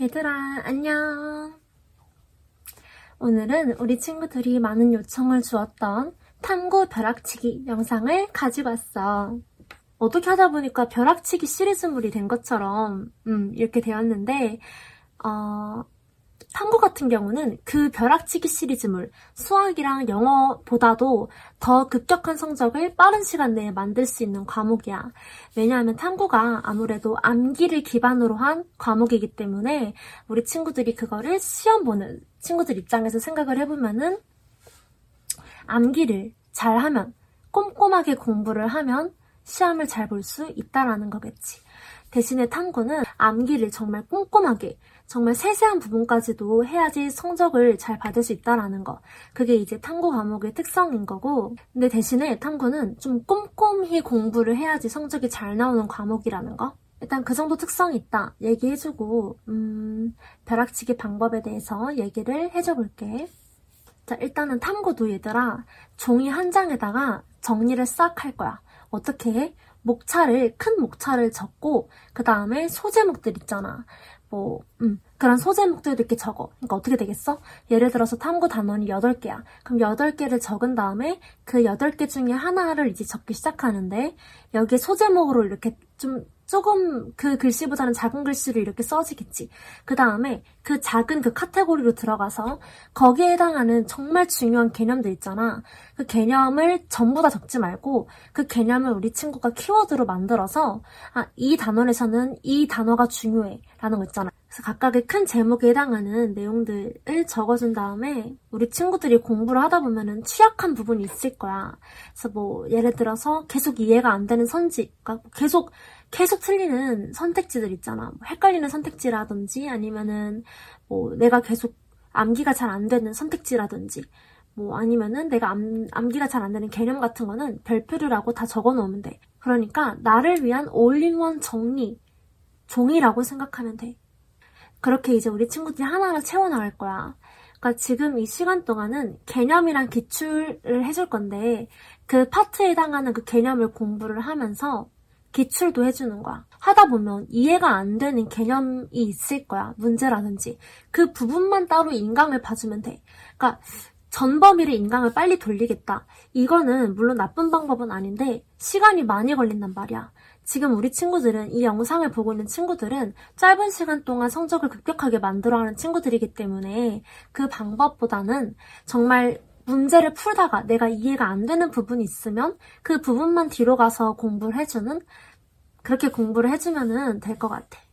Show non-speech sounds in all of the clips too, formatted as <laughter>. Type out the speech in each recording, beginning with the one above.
얘들아, 안녕. 오늘은 우리 친구들이 많은 요청을 주었던 탐구 벼락치기 영상을 가지고 왔어. 어떻게 하다 보니까 벼락치기 시리즈물이 된 것처럼, 음, 이렇게 되었는데, 어, 탐구 같은 경우는 그 벼락치기 시리즈물, 수학이랑 영어보다도 더 급격한 성적을 빠른 시간 내에 만들 수 있는 과목이야. 왜냐하면 탐구가 아무래도 암기를 기반으로 한 과목이기 때문에 우리 친구들이 그거를 시험 보는 친구들 입장에서 생각을 해보면은 암기를 잘 하면, 꼼꼼하게 공부를 하면 시험을 잘 볼 수 있다라는 거겠지. 대신에 탐구는 암기를 정말 꼼꼼하게 정말 세세한 부분까지도 해야지 성적을 잘 받을 수 있다라는 거. 그게 이제 탐구 과목의 특성인 거고. 근데 대신에 탐구는 좀 꼼꼼히 공부를 해야지 성적이 잘 나오는 과목이라는 거. 일단 그 정도 특성이 있다 얘기해주고 음, 벼락치기 방법에 대해서 얘기를 해줘 볼게. 자 일단은 탐구도 얘들아 종이 한 장에다가 정리를 싹 할 거야. 어떻게 해? 목차를 큰 목차를 적고 그 다음에 소제목들 있잖아. 뭐, 음, 그런 소제목들도 이렇게 적어. 그러니까 어떻게 되겠어? 예를 들어서 탐구 단원이 8개야. 그럼 8개를 적은 다음에 그 8개 중에 하나를 이제 적기 시작하는데 여기에 소제목으로 이렇게 좀 조금 그 글씨보다는 작은 글씨로 이렇게 써지겠지. 그 다음에 그 작은 그 카테고리로 들어가서 거기에 해당하는 정말 중요한 개념들 있잖아. 그 개념을 전부 다 적지 말고 그 개념을 우리 친구가 키워드로 만들어서 아, 이 단원에서는 이 단어가 중요해 라는 거 있잖아. 그래서 각각의 큰 제목에 해당하는 내용들을 적어준 다음에 우리 친구들이 공부를 하다 보면은 취약한 부분이 있을 거야. 그래서 뭐 예를 들어서 계속 이해가 안 되는 선지, 그러니까 계속 계속 틀리는 선택지들 있잖아. 뭐 헷갈리는 선택지라든지 아니면은 뭐 내가 계속 암기가 잘 안 되는 선택지라든지 뭐 아니면은 내가 암, 암기가 잘 안 되는 개념 같은 거는 별표를 하고 다 적어 놓으면 돼. 그러니까 나를 위한 올인원 정리 종이라고 생각하면 돼. 그렇게 이제 우리 친구들이 하나하나 채워나갈 거야. 그러니까 지금 이 시간 동안은 개념이랑 기출을 해줄 건데 그 파트에 해당하는 그 개념을 공부를 하면서 기출도 해주는 거야. 하다 보면 이해가 안 되는 개념이 있을 거야. 문제라든지. 그 부분만 따로 인강을 봐주면 돼. 그러니까 전범위를 인강을 빨리 돌리겠다. 이거는 물론 나쁜 방법은 아닌데 시간이 많이 걸린단 말이야. 지금 우리 친구들은 이 영상을 보고 있는 친구들은 짧은 시간 동안 성적을 급격하게 만들어가는 친구들이기 때문에 그 방법보다는 정말 문제를 풀다가 내가 이해가 안 되는 부분이 있으면 그 부분만 뒤로 가서 공부를 해주는 그렇게 공부를 해주면 될것 같아.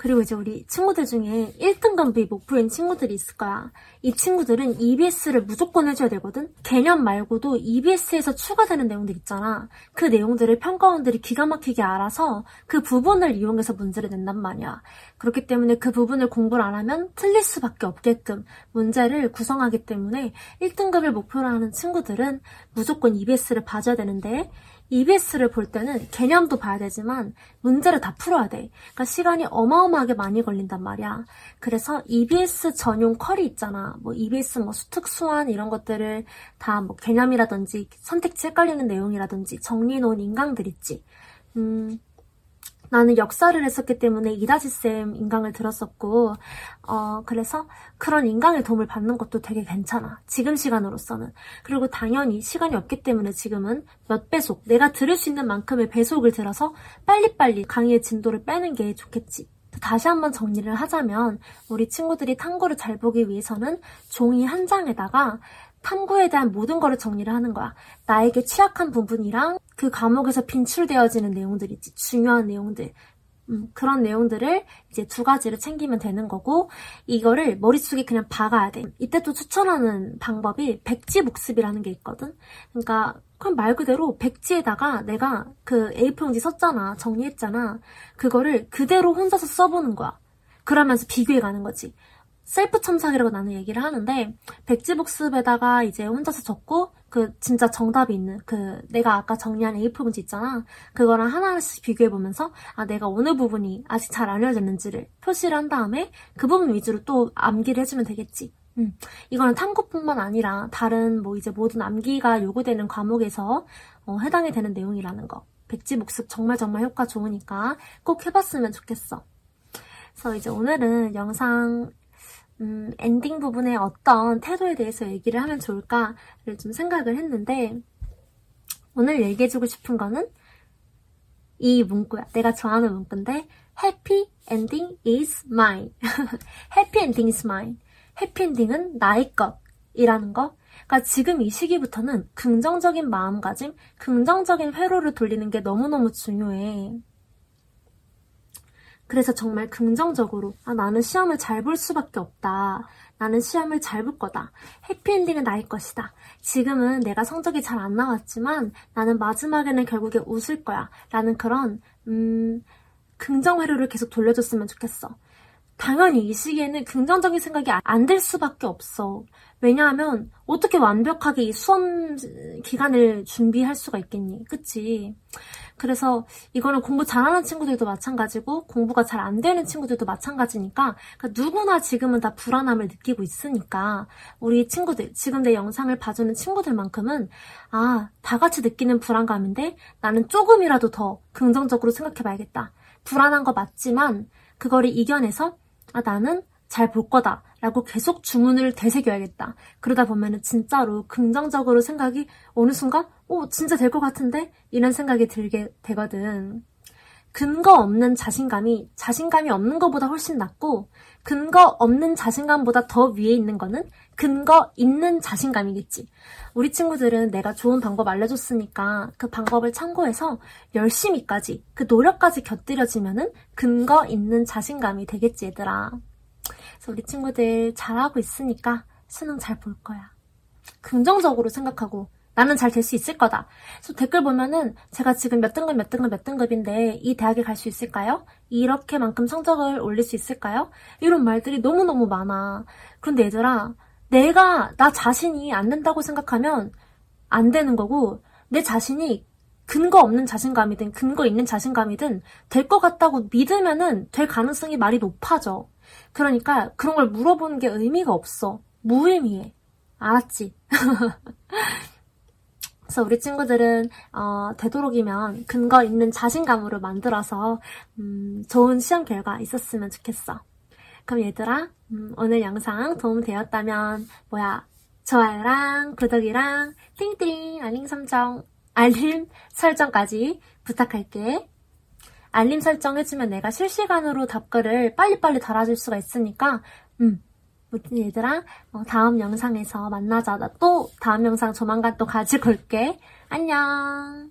그리고 이제 우리 친구들 중에 1등급이 목표인 친구들이 있을 거야. 이 친구들은 EBS를 무조건 해줘야 되거든? 개념 말고도 EBS에서 추가되는 내용들 있잖아. 그 내용들을 평가원들이 기가 막히게 알아서 그 부분을 이용해서 문제를 낸단 말이야. 그렇기 때문에 그 부분을 공부를 안 하면 틀릴 수밖에 없게끔 문제를 구성하기 때문에 1등급을 목표로 하는 친구들은 무조건 EBS를 봐줘야 되는데 EBS를 볼 때는 개념도 봐야 되지만 문제를 다 풀어야 돼. 그러니까 시간이 어마어마하게 많이 걸린단 말이야. 그래서 EBS 전용 컬이 있잖아. 뭐 EBS 뭐 수특 수완 이런 것들을 다 뭐 개념이라든지 선택지 헷갈리는 내용이라든지 정리해 놓은 인강들 있지. 음, 나는 역사를 했었기 때문에 이다지쌤 인강을 들었었고, 어, 그래서 그런 인강의 도움을 받는 것도 되게 괜찮아. 지금 시간으로서는. 그리고 당연히 시간이 없기 때문에 지금은 몇 배속, 내가 들을 수 있는 만큼의 배속을 들어서 빨리빨리 강의의 진도를 빼는 게 좋겠지. 다시 한번 정리를 하자면 우리 친구들이 탐구를 잘 보기 위해서는 종이 한 장에다가 탐구에 대한 모든 거를 정리를 하는 거야. 나에게 취약한 부분이랑 그 과목에서 빈출되어지는 내용들이지. 중요한 내용들. 음, 그런 내용들을 이제 두 가지를 챙기면 되는 거고, 이거를 머릿속에 그냥 박아야 돼. 이때 또 추천하는 방법이 백지 복습이라는 게 있거든? 그러니까, 그냥 말 그대로 백지에다가 내가 그 A4용지 썼잖아. 정리했잖아. 그거를 그대로 혼자서 써보는 거야. 그러면서 비교해 가는 거지. 셀프 첨삭이라고 나는 얘기를 하는데 백지 복습에다가 이제 혼자서 적고 그 진짜 정답이 있는 그 내가 아까 정리한 A4 문제 있잖아 그거랑 하나씩 비교해 보면서 아 내가 어느 부분이 아직 잘 알려졌는지를 표시를 한 다음에 그 부분 위주로 또 암기를 해주면 되겠지. 음, 이거는 탐구뿐만 아니라 다른 뭐 이제 모든 암기가 요구되는 과목에서 어, 해당이 되는 내용이라는 거. 백지 복습 정말 정말 효과 좋으니까 꼭 해봤으면 좋겠어. 그래서 이제 오늘은 영상 음, 엔딩 부분에 어떤 태도에 대해서 얘기를 하면 좋을까를 좀 생각을 했는데 오늘 얘기해주고 싶은 거는 이 문구야. 내가 좋아하는 문구인데 Happy ending is mine. <laughs> Happy ending is mine. 해피 엔딩은 나의 것이라는 거. 그러니까 지금 이 시기부터는 긍정적인 마음가짐, 긍정적인 회로를 돌리는 게 너무너무 중요해. 그래서 정말 긍정적으로 아, 나는 시험을 잘 볼 수밖에 없다. 나는 시험을 잘 볼 거다. 해피엔딩은 나의 것이다. 지금은 내가 성적이 잘 안 나왔지만 나는 마지막에는 결국에 웃을 거야. 라는 그런 음, 긍정 회로를 계속 돌려줬으면 좋겠어. 당연히 이 시기에는 긍정적인 생각이 안 들 수밖에 없어. 왜냐하면 어떻게 완벽하게 이 수험 기간을 준비할 수가 있겠니? 그치? 그래서 이거는 공부 잘하는 친구들도 마찬가지고 공부가 잘 안 되는 친구들도 마찬가지니까 그러니까 누구나 지금은 다 불안함을 느끼고 있으니까 우리 친구들 지금 내 영상을 봐주는 친구들만큼은 아 다 같이 느끼는 불안감인데 나는 조금이라도 더 긍정적으로 생각해 봐야겠다. 불안한 거 맞지만 그거를 이겨내서 아 나는 잘 볼 거다. 라고 계속 주문을 되새겨야겠다. 그러다 보면은 진짜로 긍정적으로 생각이 어느 순간, 오, 진짜 될 것 같은데? 이런 생각이 들게 되거든. 근거 없는 자신감이 자신감이 없는 것보다 훨씬 낫고, 근거 없는 자신감보다 더 위에 있는 거는 근거 있는 자신감이겠지. 우리 친구들은 내가 좋은 방법 알려줬으니까 그 방법을 참고해서 열심히까지, 그 노력까지 곁들여지면은 근거 있는 자신감이 되겠지, 얘들아. 그래서 우리 친구들 잘하고 있으니까 수능 잘 볼 거야. 긍정적으로 생각하고 나는 잘 될 수 있을 거다. 그래서 댓글 보면은 제가 지금 몇 등급 몇 등급 몇 등급인데 이 대학에 갈 수 있을까요? 이렇게만큼 성적을 올릴 수 있을까요? 이런 말들이 너무너무 많아. 그런데 얘들아 내가 나 자신이 안 된다고 생각하면 안 되는 거고 내 자신이 근거 없는 자신감이든 근거 있는 자신감이든 될 것 같다고 믿으면은 될 가능성이 많이 높아져. 그러니까 그런 걸 물어보는 게 의미가 없어. 무의미해. 알았지? <laughs> 그래서 우리 친구들은 어, 되도록이면 근거 있는 자신감으로 만들어서 음, 좋은 시험 결과 있었으면 좋겠어. 그럼 얘들아 음, 오늘 영상 도움 되었다면 뭐야 좋아요랑 구독이랑 띵띵 알림 설정 알림 설정까지 부탁할게. 알림 설정 해주면 내가 실시간으로 답글을 빨리빨리 달아줄 수가 있으니까 음 무튼 얘들아 어, 다음 영상에서 만나자. 나 또 다음 영상 조만간 또 가지고 올게. 안녕